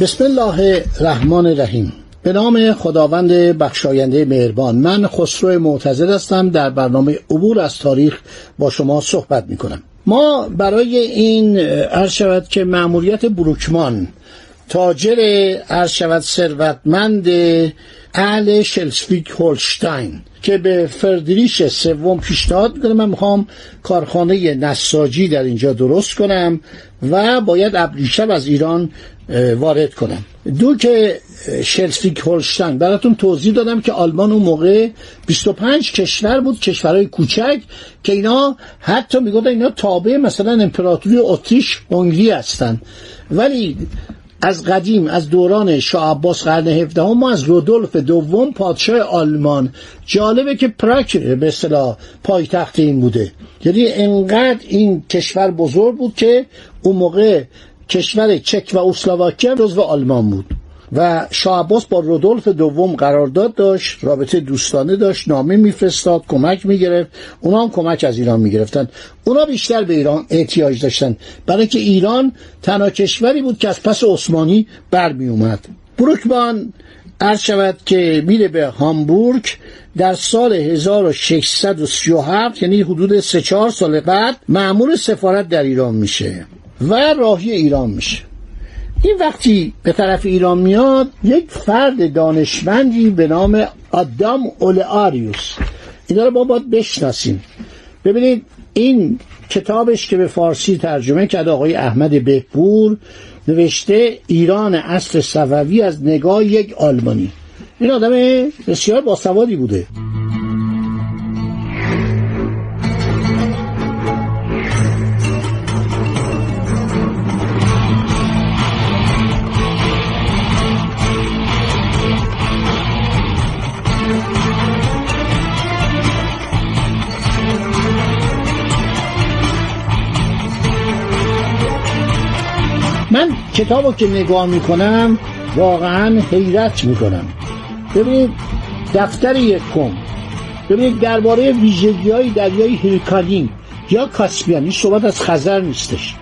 بسم الله الرحمن الرحیم. به نام خداوند بخشاینده مهربان من خسرو معتزد هستم در برنامه عبور از تاریخ با شما صحبت می کنم ما برای این عرض شود که مأموریت بروکمان تاجر عرض شود ثروتمند اهل شلسویک هولشتاین که به فردریش سوم پیشنهاد می‌کنه من می‌خوام کارخانه نساجی در اینجا درست کنم و باید ابریشم از ایران وارد کنم. دوک شلسویک هولشتاین براتون توضیح دادم که آلمان اون موقع 25 کشور بود کشورهای کوچک که اینا حتی می‌گفتن اینا تابع مثلا امپراتوری اتریش هنگری هستن. ولی از قدیم از دوران شاه عباس قرن 17 ما از رودولف دوم پادشاه آلمان. جالبه که پراک به اصطلاح پایتخت این بوده. یعنی انقدر این کشور بزرگ بود که اون موقع کشور چک و اسلواکی جزو آلمان بود. و شاه عباس با رودولف دوم قرارداد داشت رابطه دوستانه داشت نامه میفرستاد کمک می‌گرفت. اونا هم کمک از ایران می‌گرفتن. اونا بیشتر به ایران احتیاج داشتن. برای که ایران تنها کشوری بود که از پس عثمانی برمی اومد بروکبان عرض شود که میره به هامبورگ در سال 1637 یعنی حدود 3 4 سال بعد معمول سفارت در ایران میشه و راهی ایران میشه. این وقتی به طرف ایران میاد یک فرد دانشمندی به نام آدام اولآریوس اینا رو ما باید بشناسیم. ببینید این کتابش که به فارسی ترجمه کرده آقای احمد بهپور نوشته ایران اصل صفوی از نگاه یک آلمانی. این آدم بسیار باسوادی بوده. کتاب که نگاه می‌کنم واقعا حیرت می‌کنم. ببینید دفتر یکم. ببینید درباره ویژگی های دریای هیرکالین یا کاسپیان این صحبت از خزر نیستش.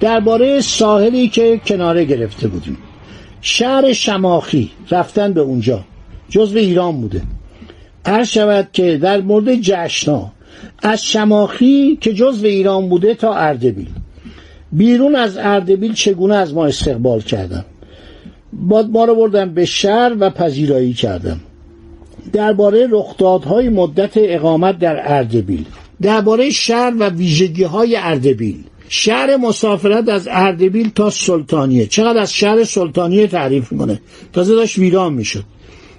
درباره ساحلی که کناره گرفته بودیم. شهر شماخی رفتن به اونجا. جزو ایران بوده. هر شود که در مورد جشنا از شماخی که جزو ایران بوده تا اردبیل. بیرون از اردبیل چگونه از ما استقبال کردن؟ باد ما رو بردن به شهر و پذیرایی کردن. درباره رخدادهای مدت اقامت در اردبیل. درباره شهر و ویژگی های اردبیل. شهر مسافرت از اردبیل تا سلطانیه. چقدر از شهر سلطانیه تعریف می‌کنه؟ تازه داشت ویران می‌شد.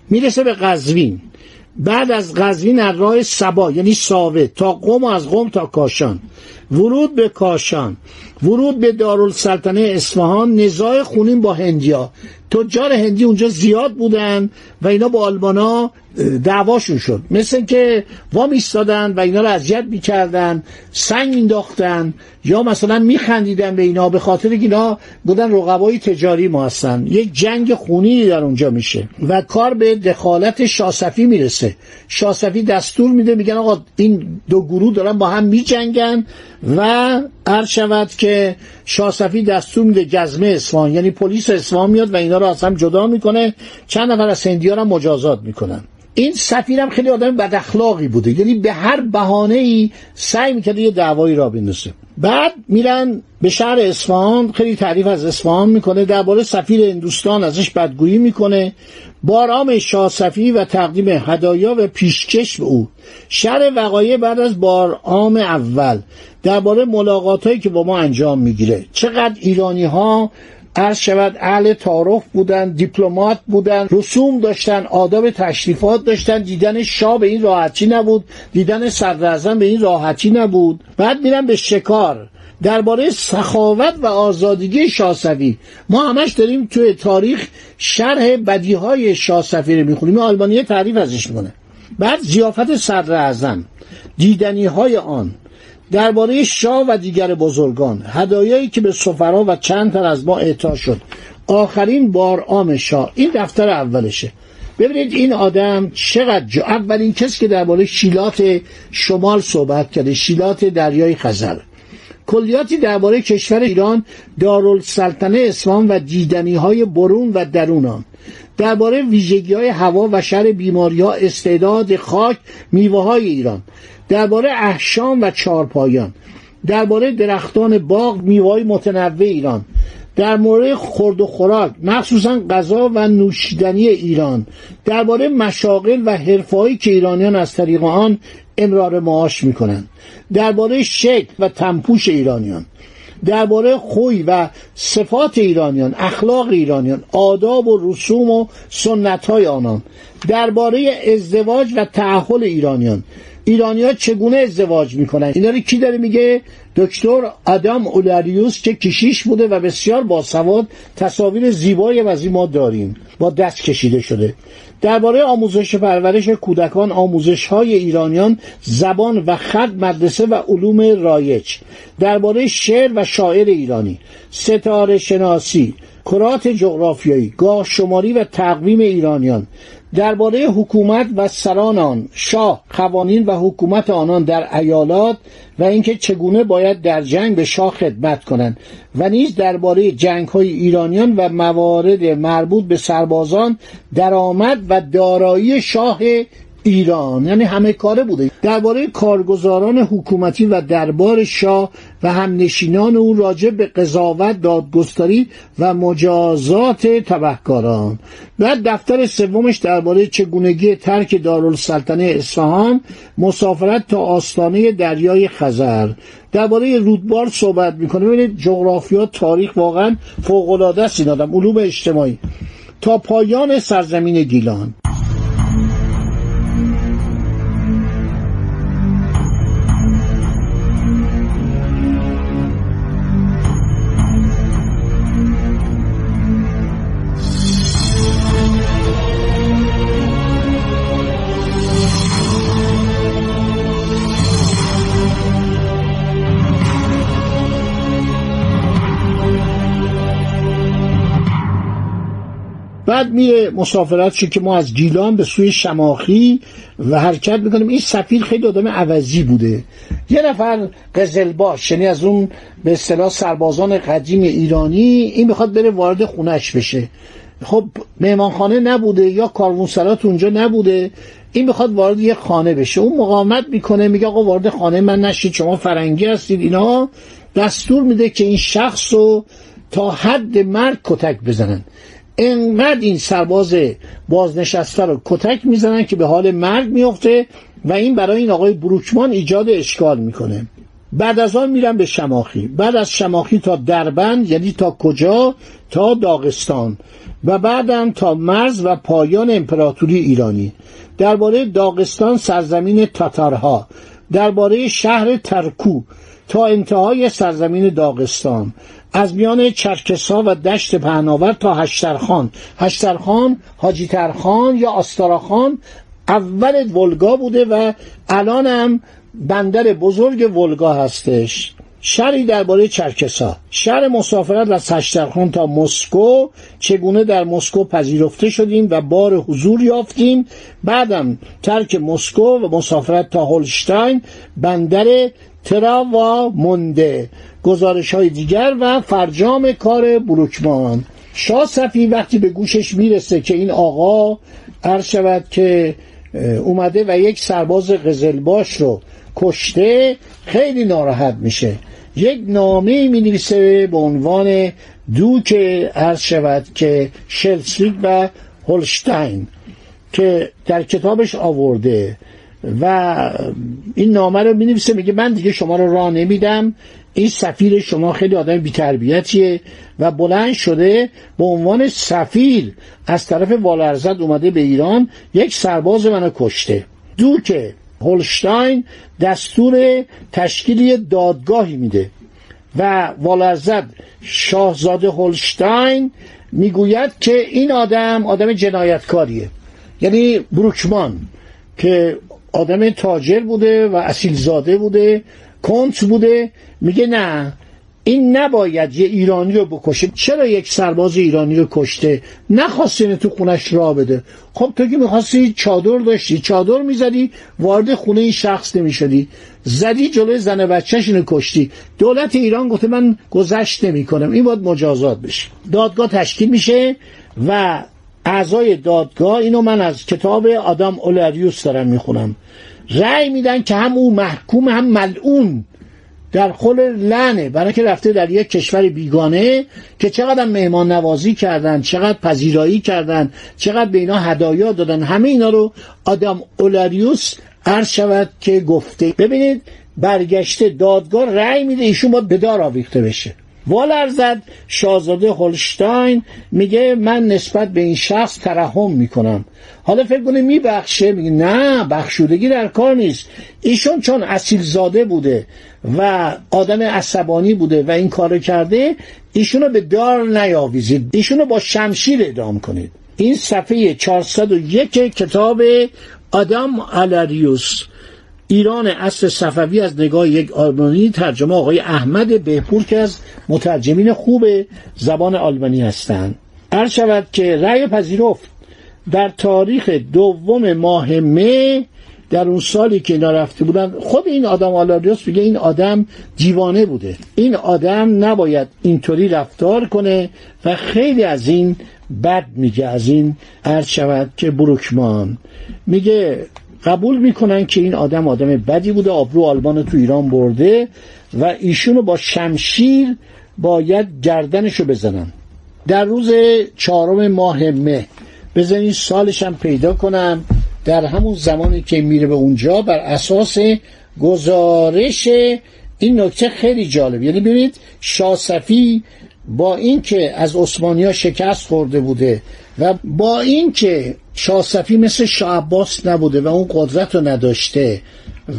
می‌رسه به قزوین. بعد از قزوین از راه سبا یعنی ساوه تا قم و از قم تا کاشان. ورود به کاشان. ورود به دارالسلطنه اصفهان نزاع خونین با هندیا. تجار هندی اونجا زیاد بودن و اینا با آلمانا دعواشون شد. مثل که وام ایستادن و اینا رو اذیت می‌کردن سنگ مینداختن یا مثلا میخندیدن به اینا به خاطر اینا بودن رقبای تجاری ما هستن. یک جنگ خونی در اونجا میشه و کار به دخالت شاسفی می‌رسه. شاسفی دستور میده میگن آقا این دو گروه دارن با هم میجنگن و عرض شود که شاسفی دستور میده جزمه اصفهان یعنی پلیس اصفهان میاد و اینا رو از هم جدا می‌کنه. چند نفر از هندی ها مجازات می‌کنن. این سفیرم خیلی آدم بد اخلاقی بوده. یعنی به هر بهانه ای سعی می‌کرده یه دعوایی را بندازه. بعد میرن به شهر اصفهان خیلی تعریف از اصفهان می‌کنه. درباره سفیر هندوستان ازش بدگویی می‌کنه. بارام شاه صفی و تقدیم هدایا و پیشکش به او. شهر وقایع بعد از بارام اول. درباره ملاقات هایی که با ما انجام می‌گیره. چقدر ایرانی ها عرض شود اهل تعارف بودن دیپلمات بودن رسوم داشتن آداب تشریفات داشتن دیدن شاه به این راحتی نبود دیدن صدر به این راحتی نبود. بعد میرن به شکار. درباره سخاوت و آزادگی شاسفی ما همش داریم توی تاریخ شرح بدیهای شاسفی رو می‌خونیم. آلمانی تعریف ازش می‌کنه. بعد زیافت صدر اعظم دیدنی های آن درباره شاه و دیگر بزرگان هدایایی که به سفرا و چند تر از ما اعطا شد. آخرین بار آم شاه. این دفتر اولشه. ببینید این آدم چقدر جا اولین کسی که درباره شیلات شمال صحبت کرده شیلات دریای خزر. کلیاتی درباره کشور ایران دارالسلطنه اسلام و دیدنی های برون و درون آن درباره ویژگی های هوا و شر بیماری ها استعداد خاک میوه های ایران. درباره احشام و چارپایان درباره درختان باغ میوه های متنوع ایران. در مورد خورد و خوراک مخصوصا غذا و نوشیدنی ایران درباره مشاغل و حرفهایی که ایرانیان از طریق آن امرار معاش می‌کنند. درباره شکل و تنپوش ایرانیان درباره خوی و صفات ایرانیان اخلاق ایرانیان آداب و رسوم و سنت های آنان درباره ازدواج و تعهل ایرانیان ایرانیا چگونه ازدواج می‌کنن؟ اینا رو کی داره میگه؟ دکتر آدام اولاریوس که کشیش بوده و بسیار باسواد تصاویر زیبایی از این ما داریم. با دست کشیده شده. درباره آموزش پرورش کودکان آموزش های ایرانیان زبان و خط مدرسه و علوم رایج. درباره شعر و شاعر ایرانی. ستاره شناسی. کرات جغرافیایی. گاه شماری و تقویم ایرانیان. درباره حکومت و سران آن شاه قوانین و حکومت آنان در ایالات و اینکه چگونه باید در جنگ به شاه خدمت کنند و نیز درباره جنگ های ایرانیان و موارد مربوط به سربازان درآمد و دارایی شاه ایران یعنی همه کاره بوده. درباره کارگزاران حکومتی و دربار شاه و همنشینان او راجع به قضاوت دادگستری و مجازات تبهکاران. بعد دفتر سومش درباره چگونگی ترک دارالسلطنه اصفهان مسافرت تا آستانه دریای خزر. درباره رودبار صحبت می‌کنه. ببینید جغرافیا تاریخ واقعا فوق العاده است این آدم. علوم اجتماعی. تا پایان سرزمین گیلان. بعد میره مسافرت شد که ما از گیلان به سوی شماخی و حرکت می‌کنیم. این سفیر خیلی آدم عوضی بوده. یه نفر قزلباش یعنی از اون به اصطلاح سربازان قدیم ایرانی این می‌خواد بره وارد خونش بشه. خب مهمانخانه نبوده یا کاروانسرات اونجا نبوده این می‌خواد وارد یه خانه بشه. اون مقاومت می‌کنه میگه آقا وارد خانه من نشید شما فرنگی هستید اینا دستور میده که این شخص رو تا حد مرگ کتک بزنن. انقدر این سرباز بازنشسته رو کتک می‌زنن که به حال مرگ میفته و این برای این آقای بروکمان ایجاد اشکال می‌کنه. بعد از آن میرن به شماخی. بعد از شماخی تا دربند یعنی تا کجا؟ تا داغستان. و بعدم تا مرز و پایان امپراتوری ایرانی. درباره داغستان سرزمین تاتارها. درباره شهر ترکو. تا انتهای سرزمین داغستان. از میان چرکسا و دشت پهناور تا هشترخان. هشترخان حاجی ترخان یا آستاراخان اول ولگا بوده و الان هم بندر بزرگ ولگا هستش. شری درباره چرکسا شهر مسافرت از هشترخان تا مسکو چگونه در مسکو پذیرفته شدیم و بار حضور یافتیم. بعدم ترک مسکو و مسافرت تا هولشتاین بندر تراوا مونده گزارش های دیگر و فرجام کار بروکمان. شاه صفی وقتی به گوشش می‌رسه که این آقا عرض شود که اومده و یک سرباز قزلباش رو کشته خیلی ناراحت میشه. یک نامه می نویسه به عنوان دوک عرض شود که شلسویگ و هولشتاین که در کتابش آورده و این نامه رو می نویسه میگه من دیگه شما رو راه نمیدم. این سفیر شما خیلی آدم بیتربیتیه و بلند شده به عنوان سفیر از طرف والرزد اومده به ایران یک سرباز منو کشته. دوک هولشتاین دستور تشکیل دادگاهی میده و والرزد شاهزاده هولشتاین می‌گوید که این آدم آدم جنایتکاریه. یعنی بروکمان که آدم تاجر بوده و اصیلزاده بوده کنت بوده میگه نه این نباید یه ایرانی رو بکشه. چرا یک سرباز ایرانی رو کشته؟ نخواسته تو خونش را بده. خب تو که می‌خواستی چادر داشتی. چادر می‌زدی وارد خونه این شخص نمی‌شدی. زدی جلوی زن بچهش اینو کشتی. دولت ایران گفته من گذشت نمی‌کنم. این باید مجازات بشه. دادگاه تشکیل میشه و اعضای دادگاه اینو من از کتاب آدم اولاریوس دارم می‌خونم. رأی میدن که هم او محکوم هم ملعون. در خل لعنه. برای که رفته در یک کشور بیگانه که چقدر مهمان نوازی کردن چقدر پذیرایی کردن چقدر به اینا هدایا دادن همه اینا رو آدم اولاریوس عرض شود که گفته. ببینید برگشته دادگاه رأی میده ایشون باید به دار آویخته بشه. والرزد شاهزاده هولشتاین میگه من نسبت به این شخص ترحم می‌کنم. حالا فکر کنه میبخشه میگه نه بخشودگی در کار نیست. ایشون چون اصیل زاده بوده و آدم عصبانی بوده و این کار کرده ایشونو به دار نیاویزید. ایشونو با شمشیر اعدام کنید. این صفحه 401 کتاب آدم الاریوس ایران اصر صفوی از نگاه یک آلمانی ترجمه آقای احمد بهپور که از مترجمین خوب زبان آلمانی هستند. عرض شود که رأی پذیرفت. در تاریخ دوم ماه مه در اون سالی که اینا رفته بودن خود این آدم آلاریوس میگه این آدم دیوانه بوده. این آدم نباید اینطوری رفتار کنه و خیلی از این بد میگه. از این عرض شود که بروکمان. میگه قبول می‌کنن که این آدم آدم بدی بوده آبرو آلمان تو ایران برده و ایشونو با شمشیر باید گردنشو بزنن. در روز چهارم ماه مه بزنین سالش هم پیدا کنم. در همون زمانی که میره به اونجا بر اساس گزارش این نکته خیلی جالب. یعنی ببینید شاسفی با اینکه از عثمانی شکست خورده بوده و با اینکه شاه مثل شاه عباس نبوده و اون قدرت رو نداشته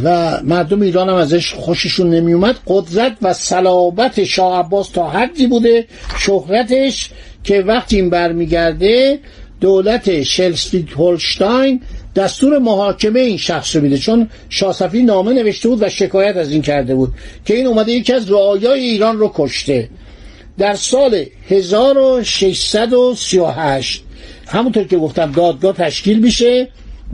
و مردم ایران هم ازش خوششون نمیومد قدرت و صلابت شاه عباس تا حدی بوده شهرتش که وقتی این برمیگرده دولت شلسفیک هولشتاین دستور محاکمه این شخص رو میده چون شاسفی نامه نوشته بود و شکایت از این کرده بود که این اومده یکی از رعایای ایران رو کشته. در سال 1638 همونطور که گفتم دادگاه تشکیل میشه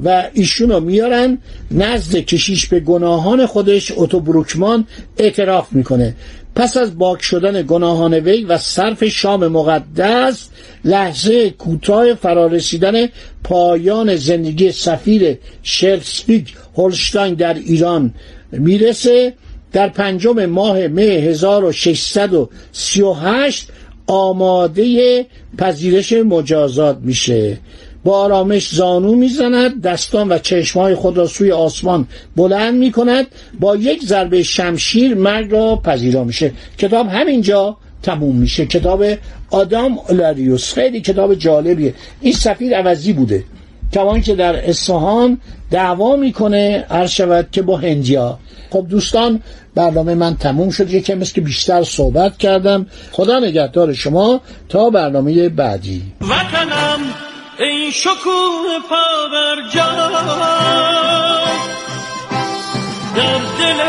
و ایشونو میارن نزد کشیش به گناهان خودش اوتو بروکمان اعتراف می‌کنه. پس از باک شدن گناهان وی و صرف شام مقدس لحظه کوتاه فرارسیدن پایان زندگی سفیر شلسپیک هولشتاین در ایران می‌رسه در پنجم ماه مه 1638 آماده پذیرش مجازات میشه. با آرامش زانو می‌زند دستان و چشمهای خود را سوی آسمان بلند می‌کند. با یک ضربه شمشیر مرگ را پذیرا میشه. کتاب همینجا تموم میشه. کتاب آدام اولاریوس خیلی کتاب جالبیه. این سفیر عوضی بوده. کمان که در اصفهان دعوا می‌کنه عرض شود که با هندیا. خب دوستان برنامه من تموم شد. یکم مثل که بیشتر صحبت کردم. خدا نگهدار شما تا برنامه بعدی. وطنم ای شکوه پا در دل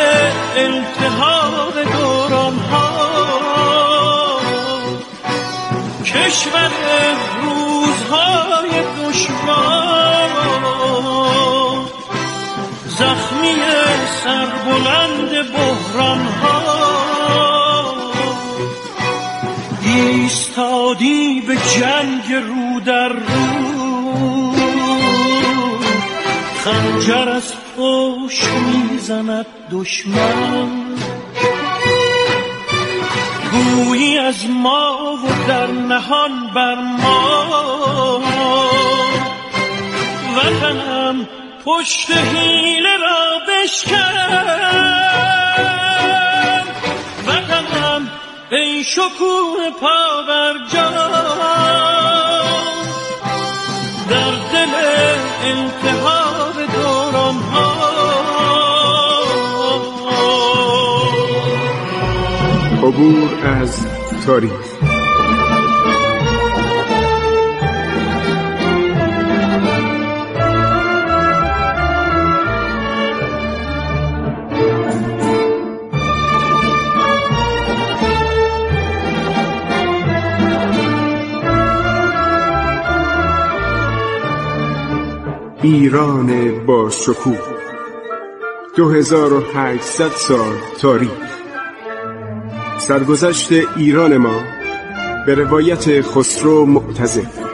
انتحار دوران ها کشور روزهای دشوار زخمی سربلند بحران ها ایستادی به جنگ رو در رو. خنجر از پشت می‌زند دشمن. گویی از ما و در نهان بر ما. وطنم پشت حیله را بشکن. وطنم ای شکوه پا بر در دل انتحار دوران ها عبور از ایران با شکوه. 2800 سال تاریخ. سرگذشت ایران ما به روایت خسرو معتزد